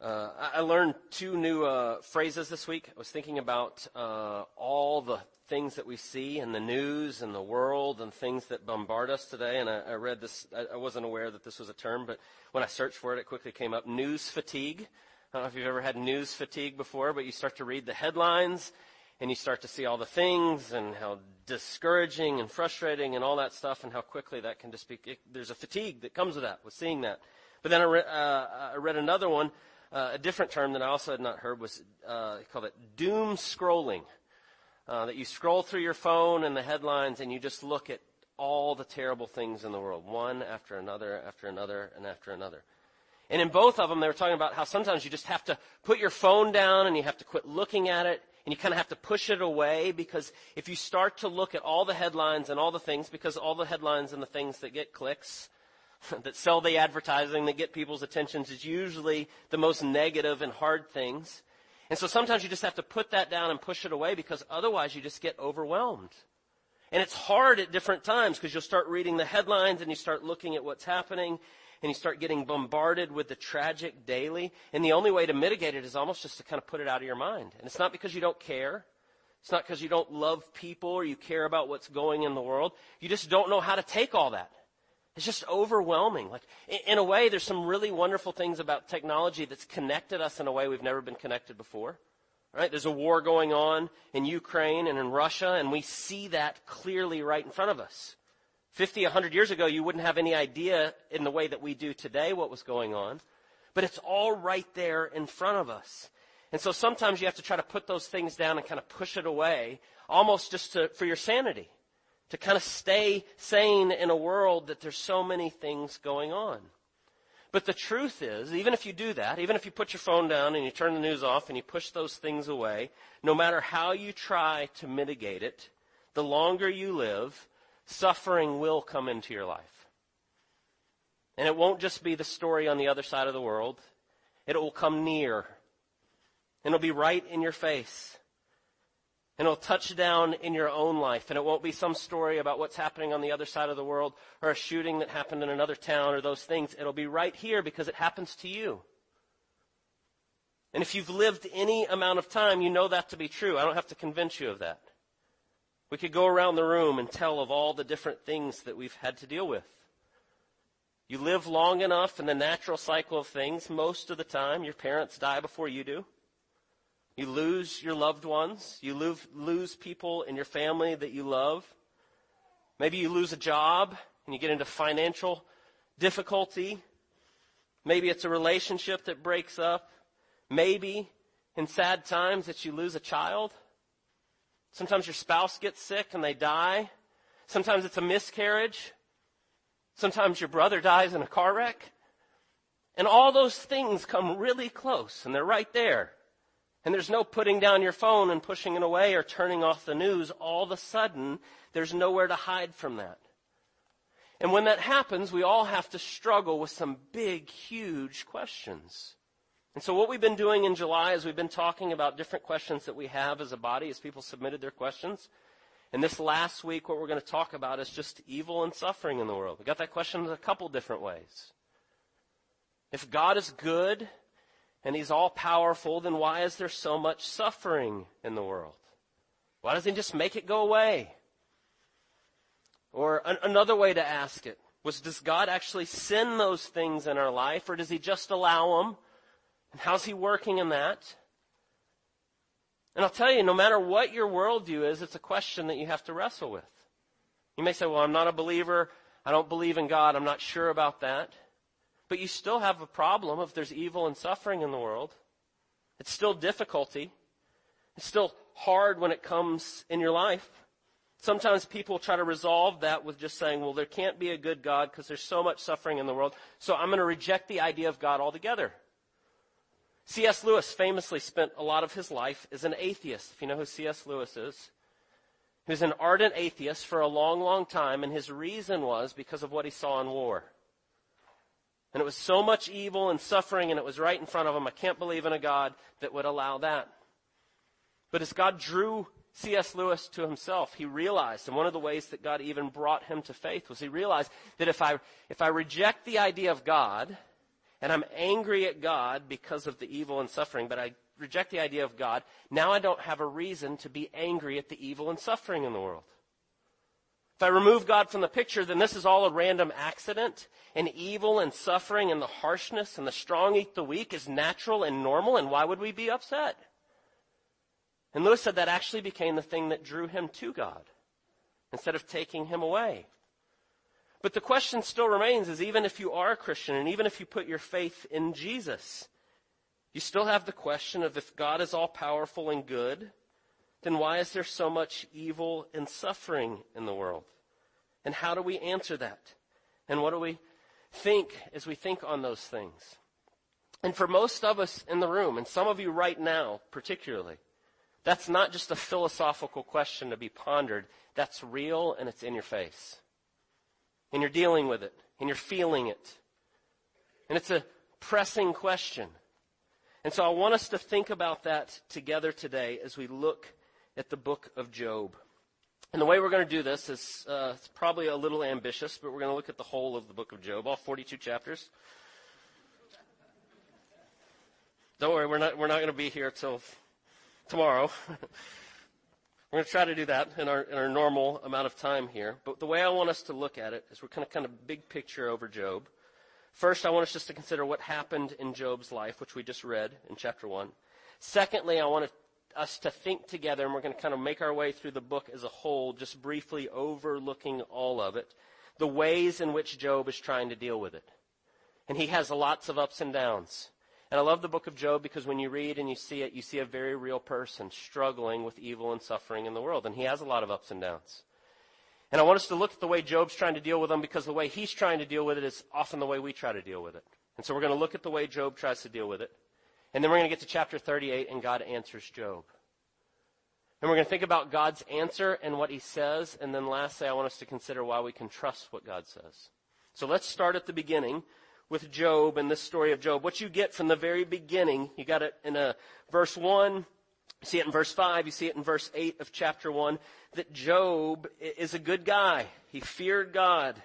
Uh, I learned two new uh, phrases this week. I was thinking about uh, all the things that we see in the news and the world and things that bombard us today. And I, I read this. I, I wasn't aware that this was a term, but when I searched for it, it quickly came up. News fatigue. I don't know if you've ever had news fatigue before, but you start to read the headlines and you start to see all the things and how discouraging and frustrating and all that stuff and how quickly that can just be. It, there's a fatigue that comes with that, with seeing that. But then I, re, uh, I read another one uh, a different term that I also had not heard was uh, called it doom scrolling. Uh, that you scroll through your phone and the headlines and you just look at all the terrible things in the world, one after another, after another, and after another. And in both of them, they were talking about how sometimes you just have to put your phone down and you have to quit looking at it and you kind of have to push it away because if you start to look at all the headlines and all the things, because all the headlines and the things that get clicks, that sell the advertising, that get people's attentions is usually the most negative and hard things. And so sometimes you just have to put that down and push it away because otherwise you just get overwhelmed. And it's hard at different times because you'll start reading the headlines and you start looking at what's happening and you start getting bombarded with the tragic daily. And the only way to mitigate it is almost just to kind of put it out of your mind. And it's not because you don't care. It's not because you don't love people or you care about what's going in the world. You just don't know how to take all that. It's just overwhelming. Like, in a way, there's some really wonderful things about technology that's connected us in a way we've never been connected before. Right? There's a war going on in Ukraine and in Russia, and we see that clearly right in front of us. 50, 100 years ago, you wouldn't have any idea in the way that we do today what was going on. But it's all right there in front of us. And so sometimes you have to try to put those things down and kind of push it away, almost just to, for your sanity to kind of stay sane in a world that there's so many things going on. But the truth is, even if you do that, even if you put your phone down and you turn the news off and you push those things away, no matter how you try to mitigate it, the longer you live, suffering will come into your life. And it won't just be the story on the other side of the world. It will come near. And it'll be right in your face and it'll touch down in your own life. And it won't be some story about what's happening on the other side of the world or a shooting that happened in another town or those things. It'll be right here because it happens to you. And if you've lived any amount of time, you know that to be true. I don't have to convince you of that. We could go around the room and tell of all the different things that we've had to deal with. You live long enough in the natural cycle of things, most of the time, your parents die before you do. You lose your loved ones. You lose, lose people in your family that you love. Maybe you lose a job and you get into financial difficulty. Maybe it's a relationship that breaks up. Maybe in sad times that you lose a child. Sometimes your spouse gets sick and they die. Sometimes it's a miscarriage. Sometimes your brother dies in a car wreck. And all those things come really close and they're right there. And there's no putting down your phone and pushing it away or turning off the news. All of a sudden, there's nowhere to hide from that. And when that happens, we all have to struggle with some big, huge questions. And so what we've been doing in July is we've been talking about different questions that we have as a body as people submitted their questions. And this last week, what we're going to talk about is just evil and suffering in the world. We got that question in a couple different ways. If God is good, and he's all powerful, then why is there so much suffering in the world? Why doesn't he just make it go away? Or an- another way to ask it was, does God actually send those things in our life, or does he just allow them? And how's he working in that? And I'll tell you, no matter what your worldview is, it's a question that you have to wrestle with. You may say, well, I'm not a believer. I don't believe in God. I'm not sure about that. But you still have a problem if there's evil and suffering in the world. It's still difficulty. It's still hard when it comes in your life. Sometimes people try to resolve that with just saying, well, there can't be a good God because there's so much suffering in the world, so I'm going to reject the idea of God altogether. C.S. Lewis famously spent a lot of his life as an atheist. If you know who C.S. Lewis is, he was an ardent atheist for a long, long time, and his reason was because of what he saw in war. And it was so much evil and suffering, and it was right in front of him. I can't believe in a God that would allow that. But as God drew C.S. Lewis to himself, he realized, and one of the ways that God even brought him to faith was he realized that if I, if I reject the idea of God, and I'm angry at God because of the evil and suffering, but I reject the idea of God, now I don't have a reason to be angry at the evil and suffering in the world. If I remove God from the picture, then this is all a random accident, and evil and suffering and the harshness and the strong eat the weak is natural and normal, and why would we be upset? And Lewis said that actually became the thing that drew him to God instead of taking him away. But the question still remains is even if you are a Christian and even if you put your faith in Jesus, you still have the question of if God is all powerful and good, then why is there so much evil and suffering in the world? And how do we answer that? And what do we think as we think on those things? And for most of us in the room, and some of you right now particularly, that's not just a philosophical question to be pondered. That's real and it's in your face. And you're dealing with it and you're feeling it. And it's a pressing question. And so I want us to think about that together today as we look at the book of Job. And the way we're going to do this is uh, it's probably a little ambitious, but we're going to look at the whole of the book of Job, all 42 chapters. Don't worry, we're not we're not going to be here till tomorrow. we're going to try to do that in our in our normal amount of time here. But the way I want us to look at it is we're kind of kind of big picture over Job. First, I want us just to consider what happened in Job's life, which we just read in chapter one. Secondly, I want to us to think together, and we're going to kind of make our way through the book as a whole, just briefly overlooking all of it, the ways in which Job is trying to deal with it. And he has lots of ups and downs. And I love the book of Job because when you read and you see it, you see a very real person struggling with evil and suffering in the world. And he has a lot of ups and downs. And I want us to look at the way Job's trying to deal with them because the way he's trying to deal with it is often the way we try to deal with it. And so we're going to look at the way Job tries to deal with it. And then we're going to get to chapter 38 and God answers Job. And we're going to think about God's answer and what he says. And then lastly, I want us to consider why we can trust what God says. So let's start at the beginning with Job and this story of Job. What you get from the very beginning, you got it in a verse 1, you see it in verse 5, you see it in verse 8 of chapter 1, that Job is a good guy. He feared God.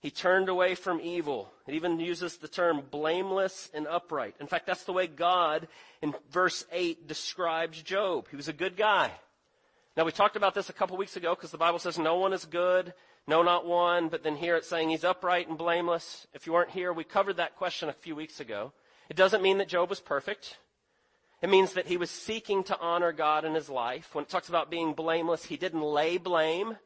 He turned away from evil. It even uses the term blameless and upright. In fact, that's the way God in verse 8 describes Job. He was a good guy. Now we talked about this a couple weeks ago because the Bible says no one is good, no not one, but then here it's saying he's upright and blameless. If you weren't here, we covered that question a few weeks ago. It doesn't mean that Job was perfect. It means that he was seeking to honor God in his life. When it talks about being blameless, he didn't lay blame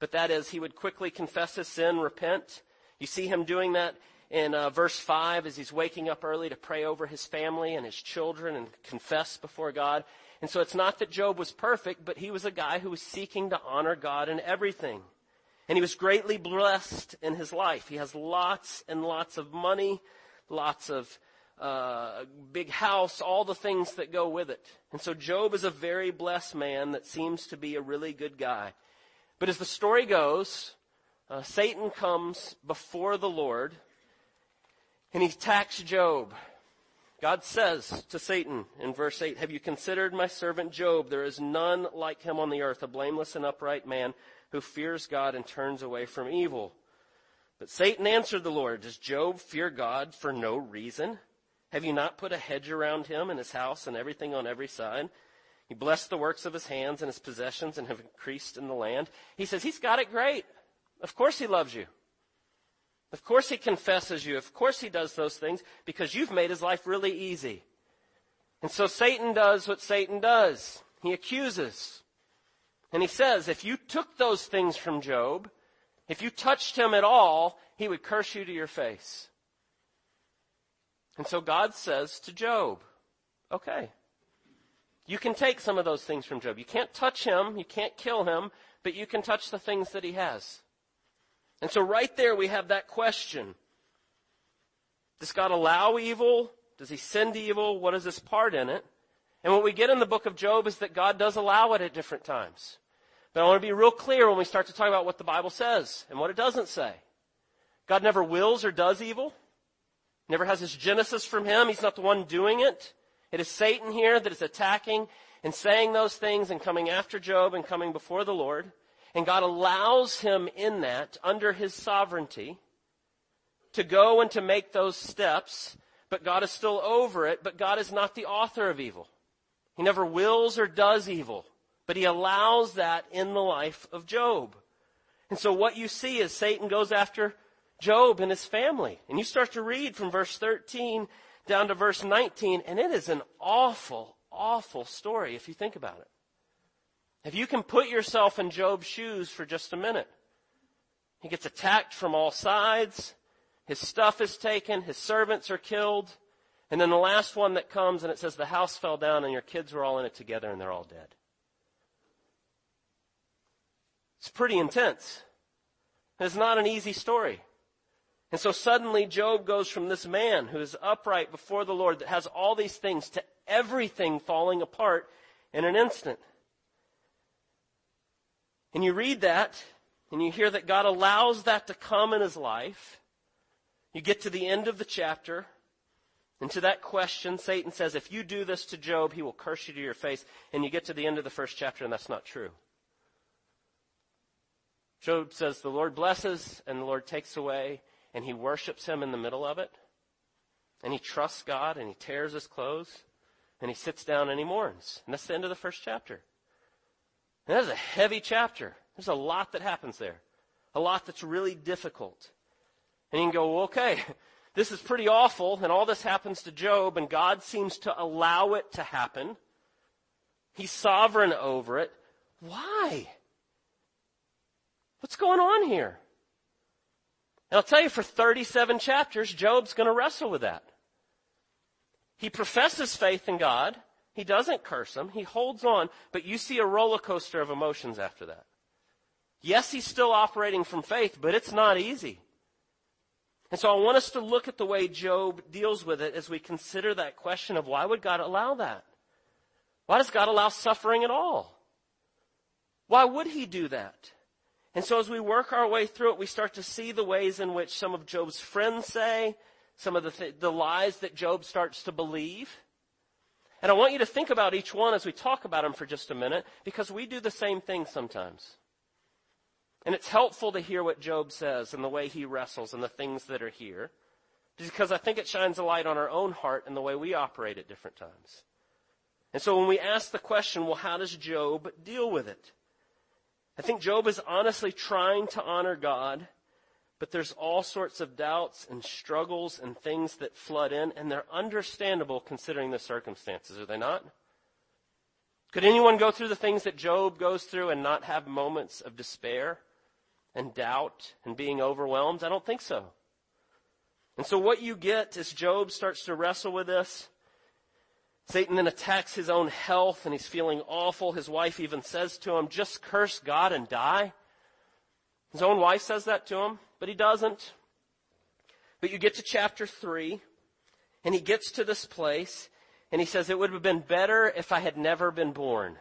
but that is he would quickly confess his sin, repent. You see him doing that in uh, verse 5 as he's waking up early to pray over his family and his children and confess before God. And so it's not that Job was perfect, but he was a guy who was seeking to honor God in everything. And he was greatly blessed in his life. He has lots and lots of money, lots of uh, big house, all the things that go with it. And so Job is a very blessed man that seems to be a really good guy. But as the story goes, uh, Satan comes before the Lord and he attacks Job. God says to Satan in verse 8, Have you considered my servant Job? There is none like him on the earth, a blameless and upright man who fears God and turns away from evil. But Satan answered the Lord, Does Job fear God for no reason? Have you not put a hedge around him and his house and everything on every side? He blessed the works of his hands and his possessions and have increased in the land. He says, He's got it great. Of course he loves you. Of course he confesses you. Of course he does those things because you've made his life really easy. And so Satan does what Satan does. He accuses. And he says, if you took those things from Job, if you touched him at all, he would curse you to your face. And so God says to Job, okay, you can take some of those things from Job. You can't touch him, you can't kill him, but you can touch the things that he has. And so right there we have that question. Does God allow evil? Does he send evil? What is his part in it? And what we get in the book of Job is that God does allow it at different times. But I want to be real clear when we start to talk about what the Bible says and what it doesn't say. God never wills or does evil. Never has his genesis from him. He's not the one doing it. It is Satan here that is attacking and saying those things and coming after Job and coming before the Lord. And God allows him in that, under his sovereignty, to go and to make those steps but God is still over it, but God is not the author of evil. He never wills or does evil, but he allows that in the life of Job. And so what you see is Satan goes after Job and his family. And you start to read from verse 13 down to verse 19, and it is an awful, awful story if you think about it. If you can put yourself in Job's shoes for just a minute, he gets attacked from all sides. His stuff is taken. His servants are killed. And then the last one that comes and it says the house fell down and your kids were all in it together and they're all dead. It's pretty intense. It's not an easy story. And so suddenly Job goes from this man who is upright before the Lord that has all these things to everything falling apart in an instant. And you read that and you hear that God allows that to come in his life. You get to the end of the chapter and to that question, Satan says, if you do this to Job, he will curse you to your face. And you get to the end of the first chapter and that's not true. Job says the Lord blesses and the Lord takes away and he worships him in the middle of it. And he trusts God and he tears his clothes and he sits down and he mourns. And that's the end of the first chapter. And that is a heavy chapter. There's a lot that happens there. A lot that's really difficult. And you can go, well, okay, this is pretty awful and all this happens to Job and God seems to allow it to happen. He's sovereign over it. Why? What's going on here? And I'll tell you, for 37 chapters, Job's going to wrestle with that. He professes faith in God. He doesn't curse him. He holds on, but you see a roller coaster of emotions after that. Yes, he's still operating from faith, but it's not easy. And so I want us to look at the way Job deals with it as we consider that question of why would God allow that? Why does God allow suffering at all? Why would he do that? And so as we work our way through it, we start to see the ways in which some of Job's friends say, some of the, th- the lies that Job starts to believe. And I want you to think about each one as we talk about them for just a minute, because we do the same thing sometimes. And it's helpful to hear what Job says and the way he wrestles and the things that are here, because I think it shines a light on our own heart and the way we operate at different times. And so when we ask the question, well, how does Job deal with it? I think Job is honestly trying to honor God, but there's all sorts of doubts and struggles and things that flood in, and they're understandable considering the circumstances, are they not? Could anyone go through the things that Job goes through and not have moments of despair and doubt and being overwhelmed? I don't think so. And so what you get as Job starts to wrestle with this Satan then attacks his own health and he's feeling awful. His wife even says to him, just curse God and die. His own wife says that to him, but he doesn't. But you get to chapter three and he gets to this place and he says, it would have been better if I had never been born.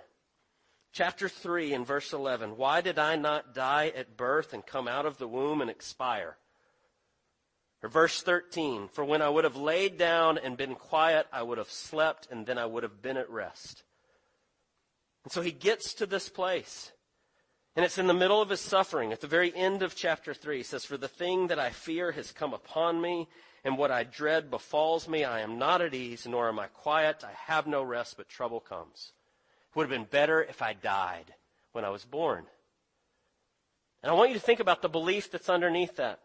Chapter 3 in verse 11. Why did I not die at birth and come out of the womb and expire? Or verse 13, for when I would have laid down and been quiet, I would have slept and then I would have been at rest. And so he gets to this place. And it's in the middle of his suffering. At the very end of chapter 3, he says, For the thing that I fear has come upon me, and what I dread befalls me. I am not at ease, nor am I quiet. I have no rest, but trouble comes. It would have been better if I died when I was born. And I want you to think about the belief that's underneath that.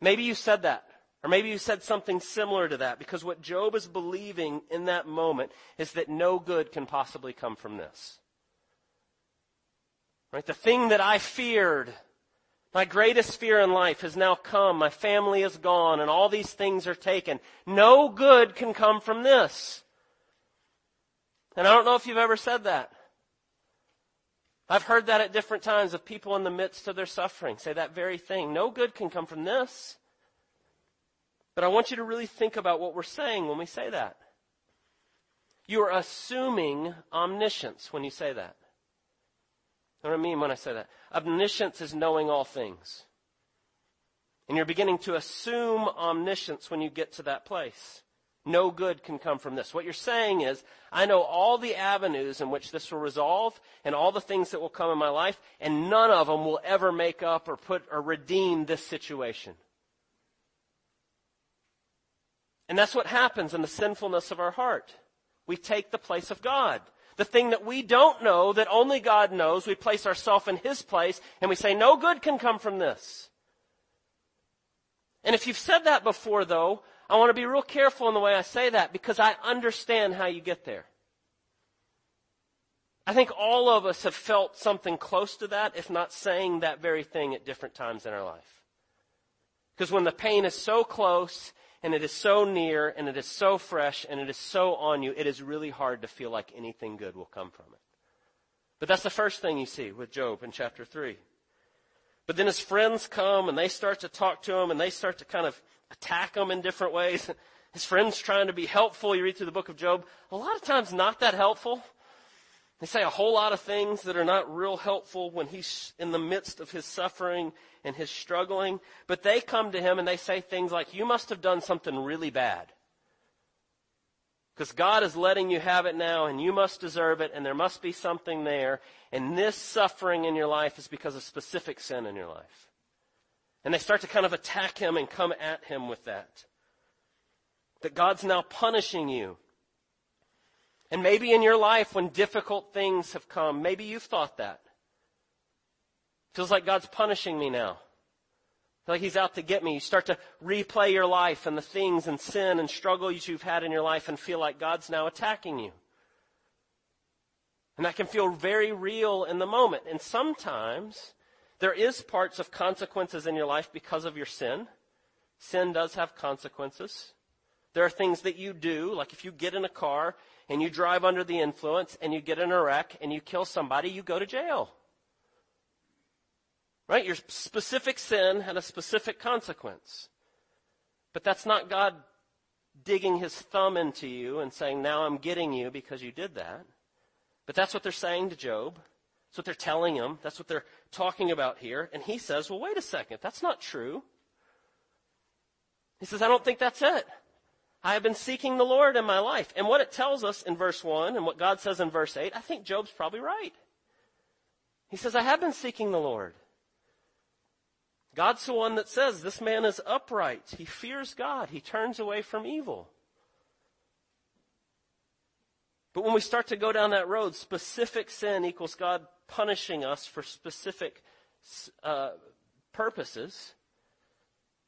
Maybe you said that. Or maybe you said something similar to that because what Job is believing in that moment is that no good can possibly come from this. Right? The thing that I feared, my greatest fear in life has now come. My family is gone and all these things are taken. No good can come from this. And I don't know if you've ever said that. I've heard that at different times of people in the midst of their suffering say that very thing. No good can come from this. But I want you to really think about what we're saying when we say that. You are assuming omniscience when you say that. What do I mean when I say that? Omniscience is knowing all things. And you're beginning to assume omniscience when you get to that place. No good can come from this. What you're saying is, I know all the avenues in which this will resolve and all the things that will come in my life, and none of them will ever make up or put or redeem this situation. And that's what happens in the sinfulness of our heart. We take the place of God. The thing that we don't know, that only God knows, we place ourselves in His place and we say, no good can come from this. And if you've said that before though, I want to be real careful in the way I say that because I understand how you get there. I think all of us have felt something close to that, if not saying that very thing at different times in our life. Because when the pain is so close and it is so near and it is so fresh and it is so on you, it is really hard to feel like anything good will come from it. But that's the first thing you see with Job in chapter 3. But then his friends come and they start to talk to him and they start to kind of attack him in different ways. His friends trying to be helpful. You read through the book of Job. A lot of times not that helpful. They say a whole lot of things that are not real helpful when he's in the midst of his suffering and his struggling. But they come to him and they say things like, you must have done something really bad. Because God is letting you have it now and you must deserve it and there must be something there. And this suffering in your life is because of specific sin in your life. And they start to kind of attack him and come at him with that. That God's now punishing you and maybe in your life when difficult things have come, maybe you've thought that. Feels like God's punishing me now. Feel like He's out to get me. You start to replay your life and the things and sin and struggles you've had in your life and feel like God's now attacking you. And that can feel very real in the moment. And sometimes there is parts of consequences in your life because of your sin. Sin does have consequences. There are things that you do, like if you get in a car and you drive under the influence and you get in a wreck and you kill somebody, you go to jail. Right? Your specific sin had a specific consequence. But that's not God digging his thumb into you and saying, now I'm getting you because you did that. But that's what they're saying to Job. That's what they're telling him. That's what they're talking about here. And he says, well, wait a second. That's not true. He says, I don't think that's it. I have been seeking the Lord in my life. And what it tells us in verse 1 and what God says in verse 8, I think Job's probably right. He says, I have been seeking the Lord. God's the one that says this man is upright. He fears God. He turns away from evil. But when we start to go down that road, specific sin equals God punishing us for specific uh, purposes.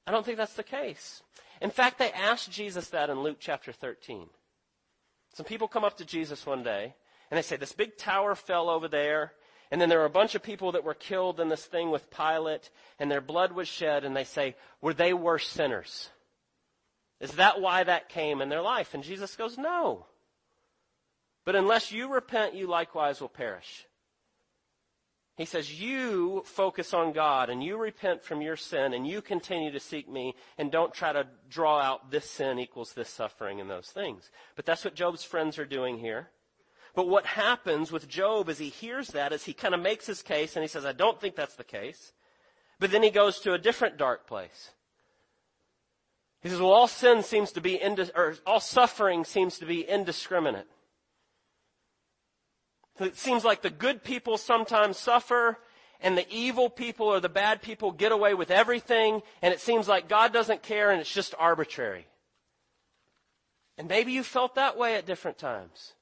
I don't think that's the case. In fact, they asked Jesus that in Luke chapter 13. Some people come up to Jesus one day and they say, this big tower fell over there. And then there were a bunch of people that were killed in this thing with Pilate and their blood was shed. And they say, were they worse sinners? Is that why that came in their life? And Jesus goes, no. But unless you repent, you likewise will perish. He says, you focus on God and you repent from your sin and you continue to seek me and don't try to draw out this sin equals this suffering and those things. But that's what Job's friends are doing here. But what happens with Job as he hears that is he kind of makes his case and he says, I don't think that's the case. But then he goes to a different dark place. He says, well, all sin seems to be, indis- or all suffering seems to be indiscriminate. It seems like the good people sometimes suffer and the evil people or the bad people get away with everything and it seems like God doesn't care and it's just arbitrary. And maybe you felt that way at different times.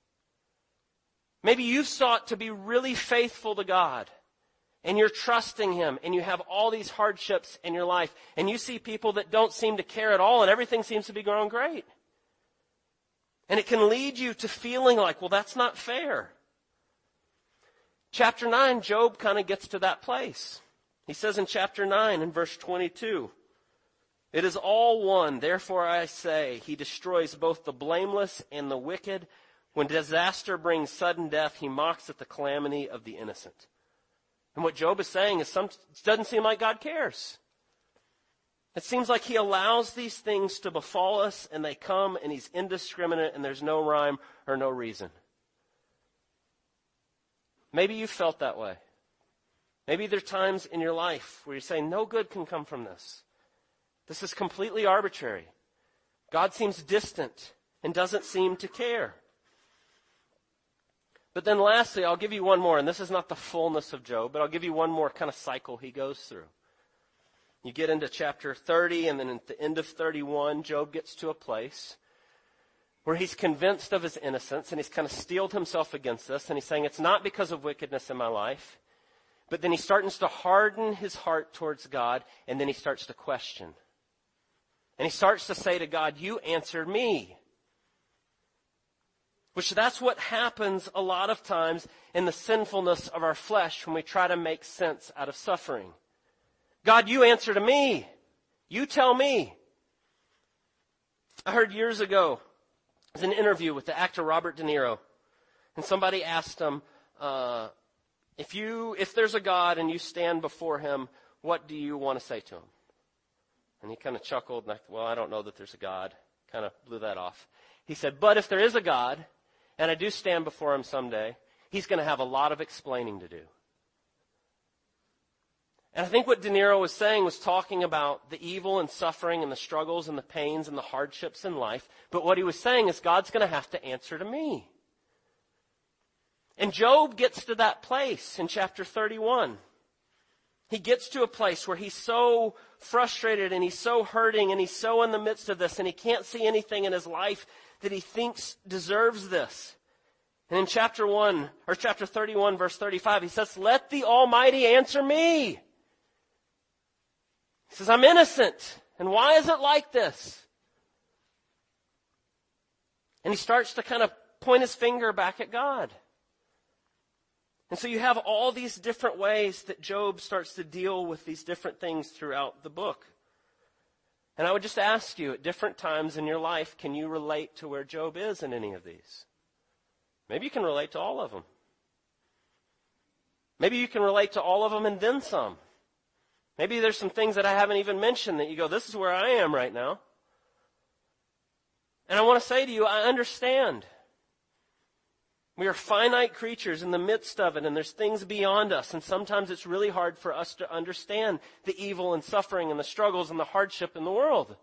Maybe you've sought to be really faithful to God and you're trusting Him and you have all these hardships in your life and you see people that don't seem to care at all and everything seems to be going great. And it can lead you to feeling like, well, that's not fair. Chapter 9, Job kind of gets to that place. He says in chapter 9 in verse 22, It is all one, therefore I say, he destroys both the blameless and the wicked. When disaster brings sudden death, he mocks at the calamity of the innocent. And what Job is saying is some, it doesn't seem like God cares. It seems like he allows these things to befall us and they come and he's indiscriminate and there's no rhyme or no reason. Maybe you felt that way. Maybe there are times in your life where you say, no good can come from this. This is completely arbitrary. God seems distant and doesn't seem to care. But then lastly, I'll give you one more, and this is not the fullness of Job, but I'll give you one more kind of cycle he goes through. You get into chapter 30, and then at the end of 31, Job gets to a place where he's convinced of his innocence, and he's kind of steeled himself against this, and he's saying, It's not because of wickedness in my life. But then he starts to harden his heart towards God, and then he starts to question. And he starts to say to God, You answer me. Which that's what happens a lot of times in the sinfulness of our flesh when we try to make sense out of suffering. God, you answer to me. You tell me. I heard years ago, was an interview with the actor Robert De Niro, and somebody asked him, uh, if you, if there's a God and you stand before him, what do you want to say to him? And he kind of chuckled and I, well, I don't know that there's a God. Kind of blew that off. He said, but if there is a God, and I do stand before him someday, he's going to have a lot of explaining to do. And I think what De Niro was saying was talking about the evil and suffering and the struggles and the pains and the hardships in life. But what he was saying is God's going to have to answer to me. And Job gets to that place in chapter 31. He gets to a place where he's so frustrated and he's so hurting and he's so in the midst of this and he can't see anything in his life that he thinks deserves this. And in chapter 1, or chapter 31 verse 35, he says, let the Almighty answer me. He says, I'm innocent. And why is it like this? And he starts to kind of point his finger back at God. And so you have all these different ways that Job starts to deal with these different things throughout the book. And I would just ask you at different times in your life, can you relate to where Job is in any of these? Maybe you can relate to all of them. Maybe you can relate to all of them and then some. Maybe there's some things that I haven't even mentioned that you go, this is where I am right now. And I want to say to you, I understand. We are finite creatures in the midst of it, and there's things beyond us, and sometimes it's really hard for us to understand the evil and suffering and the struggles and the hardship in the world.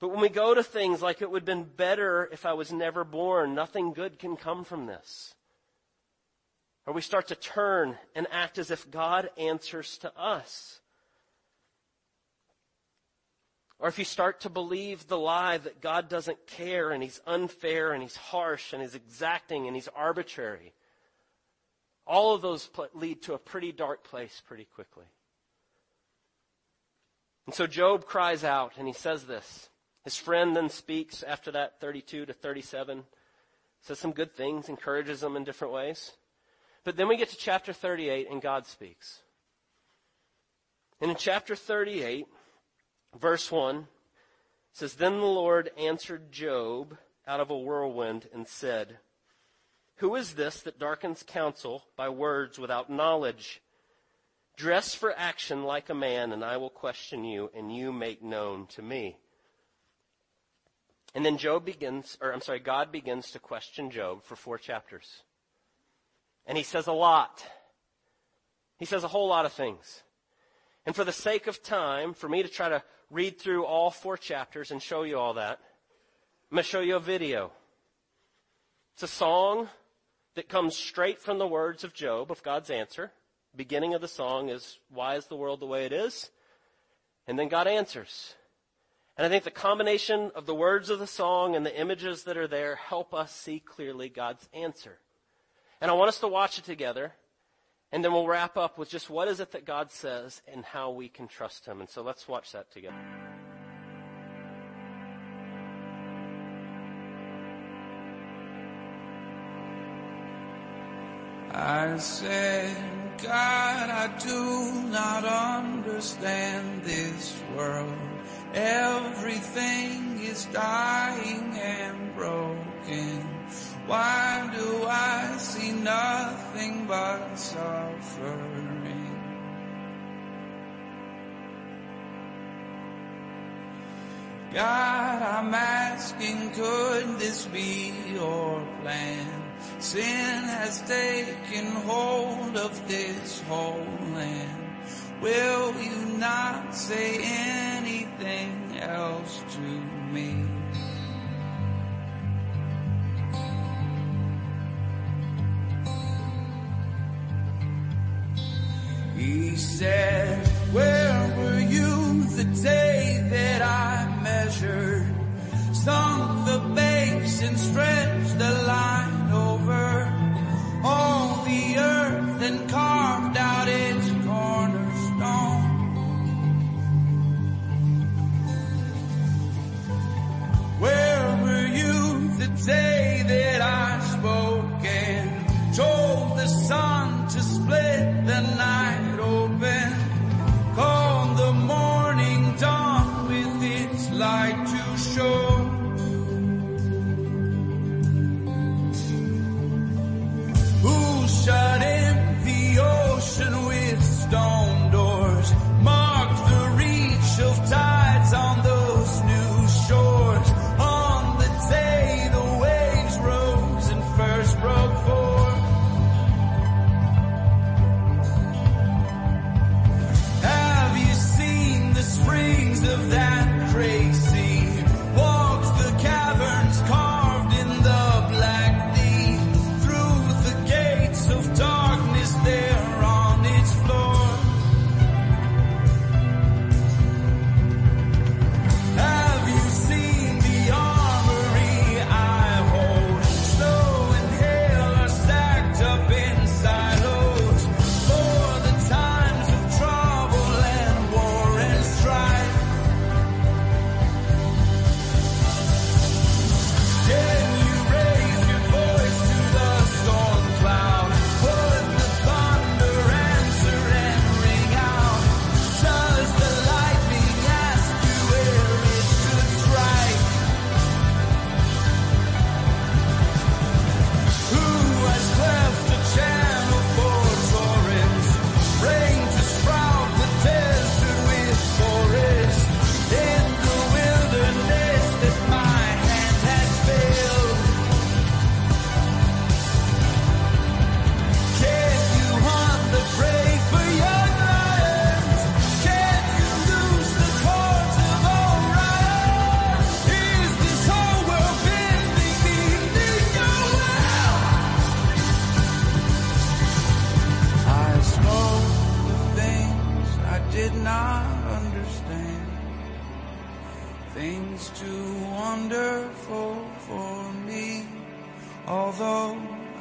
But when we go to things like it would have been better if I was never born, nothing good can come from this. Or we start to turn and act as if God answers to us. Or if you start to believe the lie that God doesn't care and He's unfair and He's harsh and He's exacting and He's arbitrary, all of those lead to a pretty dark place pretty quickly. And so Job cries out and he says this. His friend then speaks after that 32 to 37, says some good things, encourages him in different ways. But then we get to chapter 38 and God speaks. And in chapter 38, Verse 1 says, Then the Lord answered Job out of a whirlwind and said, Who is this that darkens counsel by words without knowledge? Dress for action like a man, and I will question you, and you make known to me. And then Job begins, or I'm sorry, God begins to question Job for four chapters. And he says a lot. He says a whole lot of things. And for the sake of time, for me to try to read through all four chapters and show you all that, I'm going to show you a video. It's a song that comes straight from the words of Job, of God's answer. Beginning of the song is, why is the world the way it is? And then God answers. And I think the combination of the words of the song and the images that are there help us see clearly God's answer. And I want us to watch it together. And then we'll wrap up with just what is it that God says and how we can trust Him. And so let's watch that together. I said, God, I do not understand this world. Everything is dying and broken. Why do I see nothing but suffering? God, I'm asking, could this be your plan? Sin has taken hold of this whole land. Will you not say anything else to me? Said, where were you the day that I measured? Sunk the base and stretched the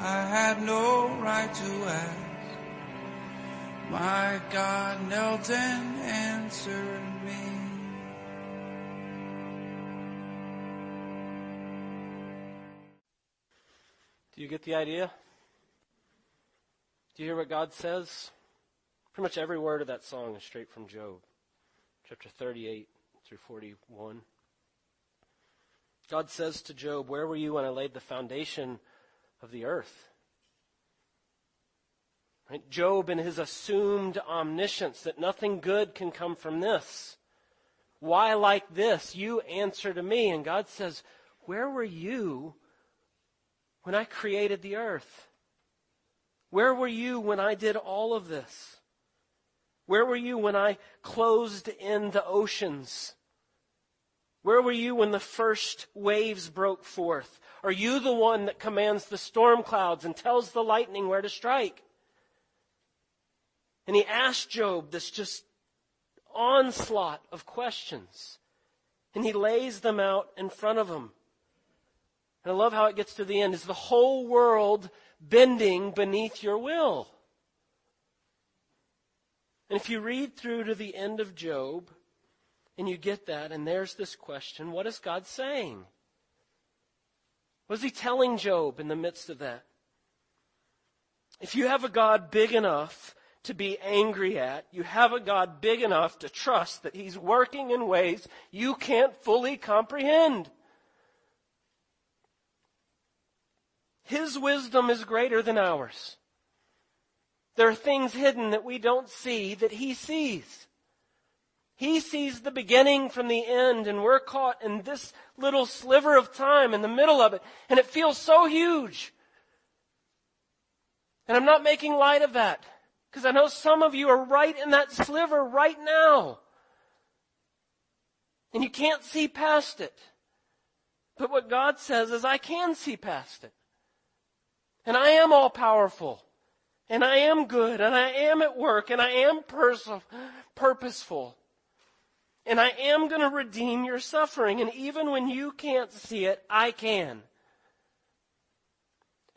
I had no right to ask. My God knelt and answered me. Do you get the idea? Do you hear what God says? Pretty much every word of that song is straight from Job, chapter 38 through 41. God says to Job, Where were you when I laid the foundation of the earth? Right? Job, in his assumed omniscience, that nothing good can come from this. Why like this? You answer to me. And God says, Where were you when I created the earth? Where were you when I did all of this? Where were you when I closed in the oceans? Where were you when the first waves broke forth? Are you the one that commands the storm clouds and tells the lightning where to strike? And he asked Job this just onslaught of questions. And he lays them out in front of him. And I love how it gets to the end. Is the whole world bending beneath your will? And if you read through to the end of Job, and you get that, and there's this question what is God saying? What is he telling Job in the midst of that? If you have a God big enough to be angry at, you have a God big enough to trust that he's working in ways you can't fully comprehend. His wisdom is greater than ours. There are things hidden that we don't see that he sees. He sees the beginning from the end and we're caught in this little sliver of time in the middle of it and it feels so huge. And I'm not making light of that because I know some of you are right in that sliver right now. And you can't see past it. But what God says is I can see past it. And I am all powerful. And I am good and I am at work and I am pers- purposeful. And I am going to redeem your suffering. And even when you can't see it, I can.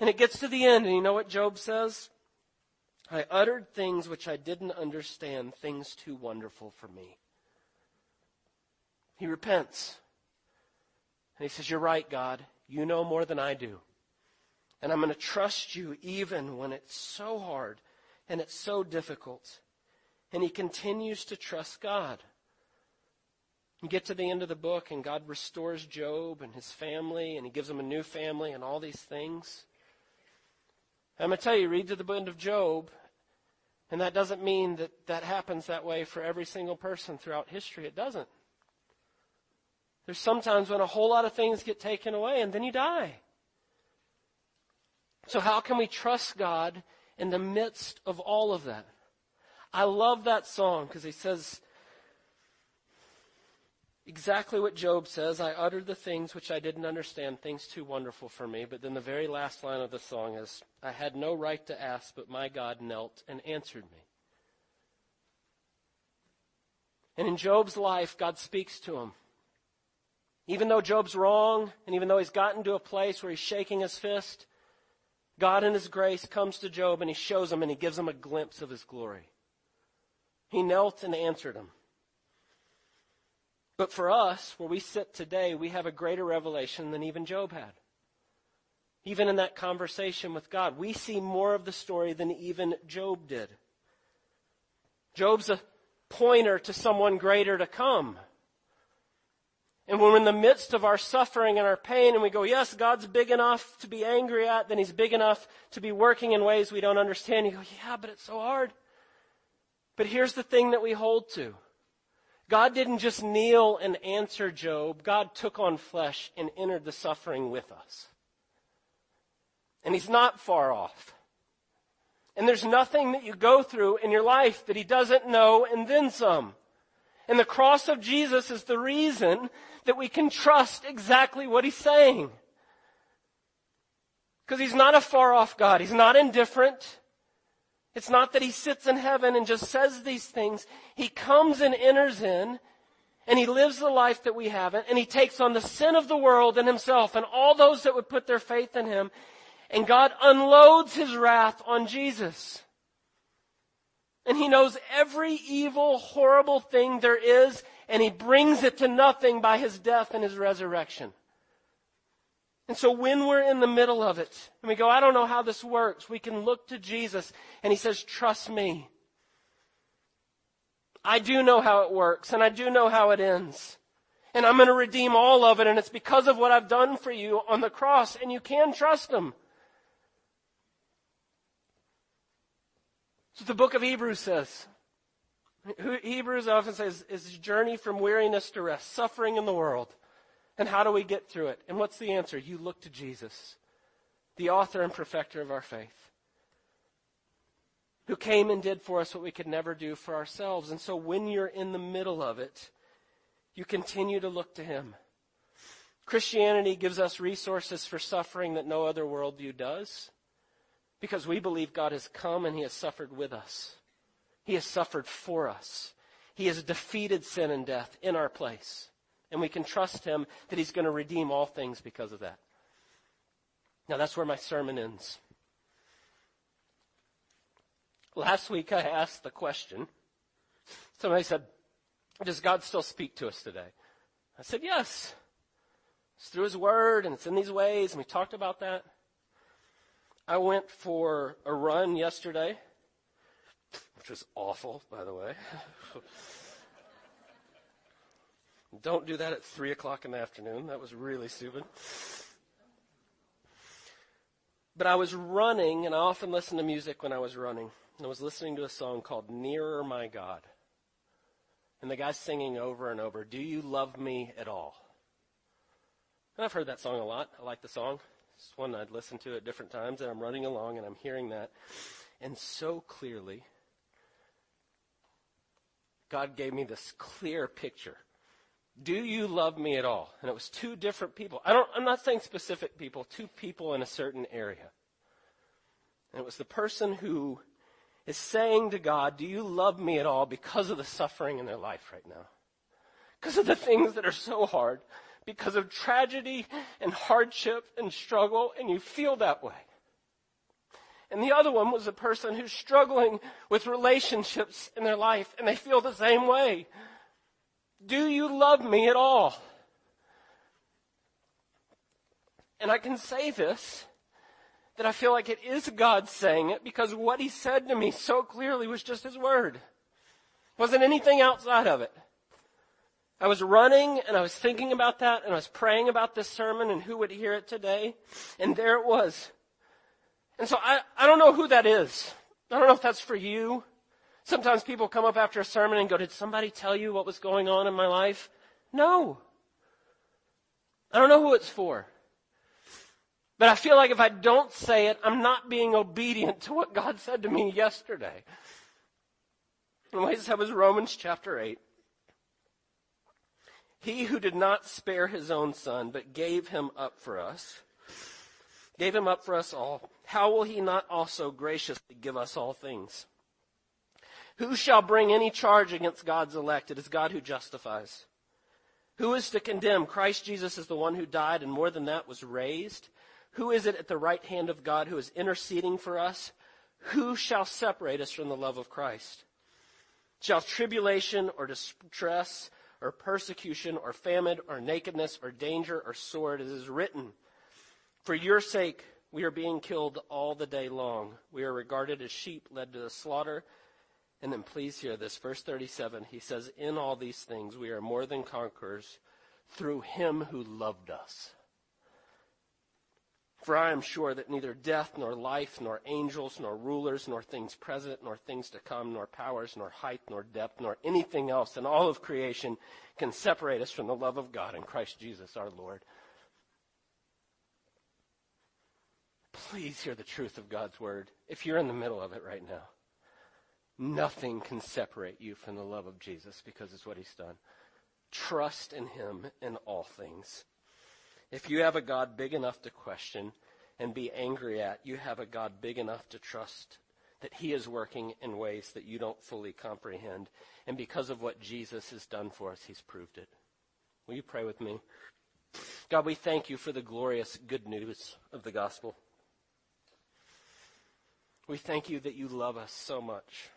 And it gets to the end, and you know what Job says? I uttered things which I didn't understand, things too wonderful for me. He repents. And he says, You're right, God. You know more than I do. And I'm going to trust you even when it's so hard and it's so difficult. And he continues to trust God. You get to the end of the book, and God restores Job and his family, and he gives him a new family and all these things. I'm going to tell you, read to the end of Job, and that doesn't mean that that happens that way for every single person throughout history. It doesn't. There's sometimes when a whole lot of things get taken away and then you die. So how can we trust God in the midst of all of that? I love that song because he says exactly what Job says. I uttered the things which I didn't understand, things too wonderful for me. But then the very last line of the song is, I had no right to ask, but my God knelt and answered me. And in Job's life, God speaks to him. Even though Job's wrong, and even though he's gotten to a place where he's shaking his fist, God in his grace comes to Job and he shows him and he gives him a glimpse of his glory. He knelt and answered him. But for us, where we sit today, we have a greater revelation than even Job had. Even in that conversation with God, we see more of the story than even Job did. Job's a pointer to someone greater to come. And when we're in the midst of our suffering and our pain and we go, yes, God's big enough to be angry at, then He's big enough to be working in ways we don't understand. You go, yeah, but it's so hard. But here's the thing that we hold to. God didn't just kneel and answer Job. God took on flesh and entered the suffering with us. And He's not far off. And there's nothing that you go through in your life that He doesn't know and then some. And the cross of Jesus is the reason that we can trust exactly what he's saying. Because he's not a far off God. He's not indifferent. It's not that he sits in heaven and just says these things. He comes and enters in and he lives the life that we haven't and he takes on the sin of the world and himself and all those that would put their faith in him and God unloads his wrath on Jesus. And he knows every evil, horrible thing there is, and he brings it to nothing by his death and his resurrection. And so when we're in the middle of it, and we go, I don't know how this works, we can look to Jesus, and he says, trust me. I do know how it works, and I do know how it ends. And I'm going to redeem all of it, and it's because of what I've done for you on the cross, and you can trust him. So the book of Hebrews says. Hebrews often says is journey from weariness to rest, suffering in the world. And how do we get through it? And what's the answer? You look to Jesus, the author and perfecter of our faith, who came and did for us what we could never do for ourselves. And so when you're in the middle of it, you continue to look to him. Christianity gives us resources for suffering that no other worldview does. Because we believe God has come and He has suffered with us. He has suffered for us. He has defeated sin and death in our place. And we can trust Him that He's going to redeem all things because of that. Now that's where my sermon ends. Last week I asked the question. Somebody said, does God still speak to us today? I said, yes. It's through His Word and it's in these ways and we talked about that. I went for a run yesterday, which was awful, by the way. Don't do that at 3 o'clock in the afternoon. That was really stupid. But I was running, and I often listen to music when I was running. I was listening to a song called Nearer My God. And the guy's singing over and over, Do you love me at all? And I've heard that song a lot. I like the song. It's one I'd listen to at different times, and I'm running along and I'm hearing that. And so clearly, God gave me this clear picture. Do you love me at all? And it was two different people. I don't, I'm not saying specific people, two people in a certain area. And it was the person who is saying to God, Do you love me at all because of the suffering in their life right now? Because of the things that are so hard, because of tragedy and hardship and struggle, and you feel that way. And the other one was a person who's struggling with relationships in their life, and they feel the same way. Do you love me at all? And I can say this that I feel like it is God saying it because what he said to me so clearly was just his word. It wasn't anything outside of it. I was running and I was thinking about that and I was praying about this sermon and who would hear it today. And there it was. And so I, I don't know who that is. I don't know if that's for you. Sometimes people come up after a sermon and go, did somebody tell you what was going on in my life? No. I don't know who it's for. But I feel like if I don't say it, I'm not being obedient to what God said to me yesterday. And what he said was Romans chapter 8. He who did not spare his own son, but gave him up for us, gave him up for us all, how will he not also graciously give us all things? Who shall bring any charge against God's elect? It is God who justifies. Who is to condemn? Christ Jesus is the one who died and more than that was raised who is it at the right hand of God who is interceding for us? Who shall separate us from the love of Christ? Shall tribulation or distress or persecution or famine or nakedness or danger or sword, as is written, For your sake we are being killed all the day long. We are regarded as sheep led to the slaughter. And then please hear this, verse 37, he says, In all these things we are more than conquerors through him who loved us. For I am sure that neither death, nor life, nor angels, nor rulers, nor things present, nor things to come, nor powers, nor height, nor depth, nor anything else in all of creation can separate us from the love of God in Christ Jesus our Lord. Please hear the truth of God's word. If you're in the middle of it right now, nothing can separate you from the love of Jesus because it's what he's done. Trust in him in all things. If you have a God big enough to question and be angry at, you have a God big enough to trust that He is working in ways that you don't fully comprehend. And because of what Jesus has done for us, He's proved it. Will you pray with me? God, we thank you for the glorious good news of the gospel. We thank you that you love us so much,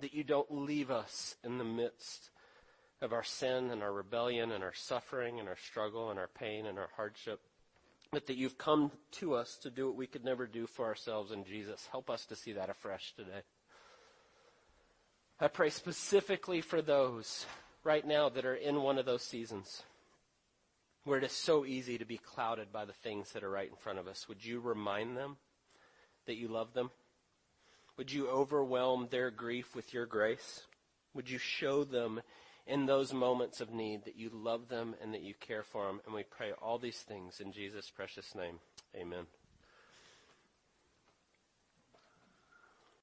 that you don't leave us in the midst of our sin and our rebellion and our suffering and our struggle and our pain and our hardship. But that you've come to us to do what we could never do for ourselves in Jesus. Help us to see that afresh today. I pray specifically for those right now that are in one of those seasons where it is so easy to be clouded by the things that are right in front of us. Would you remind them that you love them? Would you overwhelm their grief with your grace? Would you show them in those moments of need, that you love them and that you care for them. And we pray all these things in Jesus' precious name. Amen.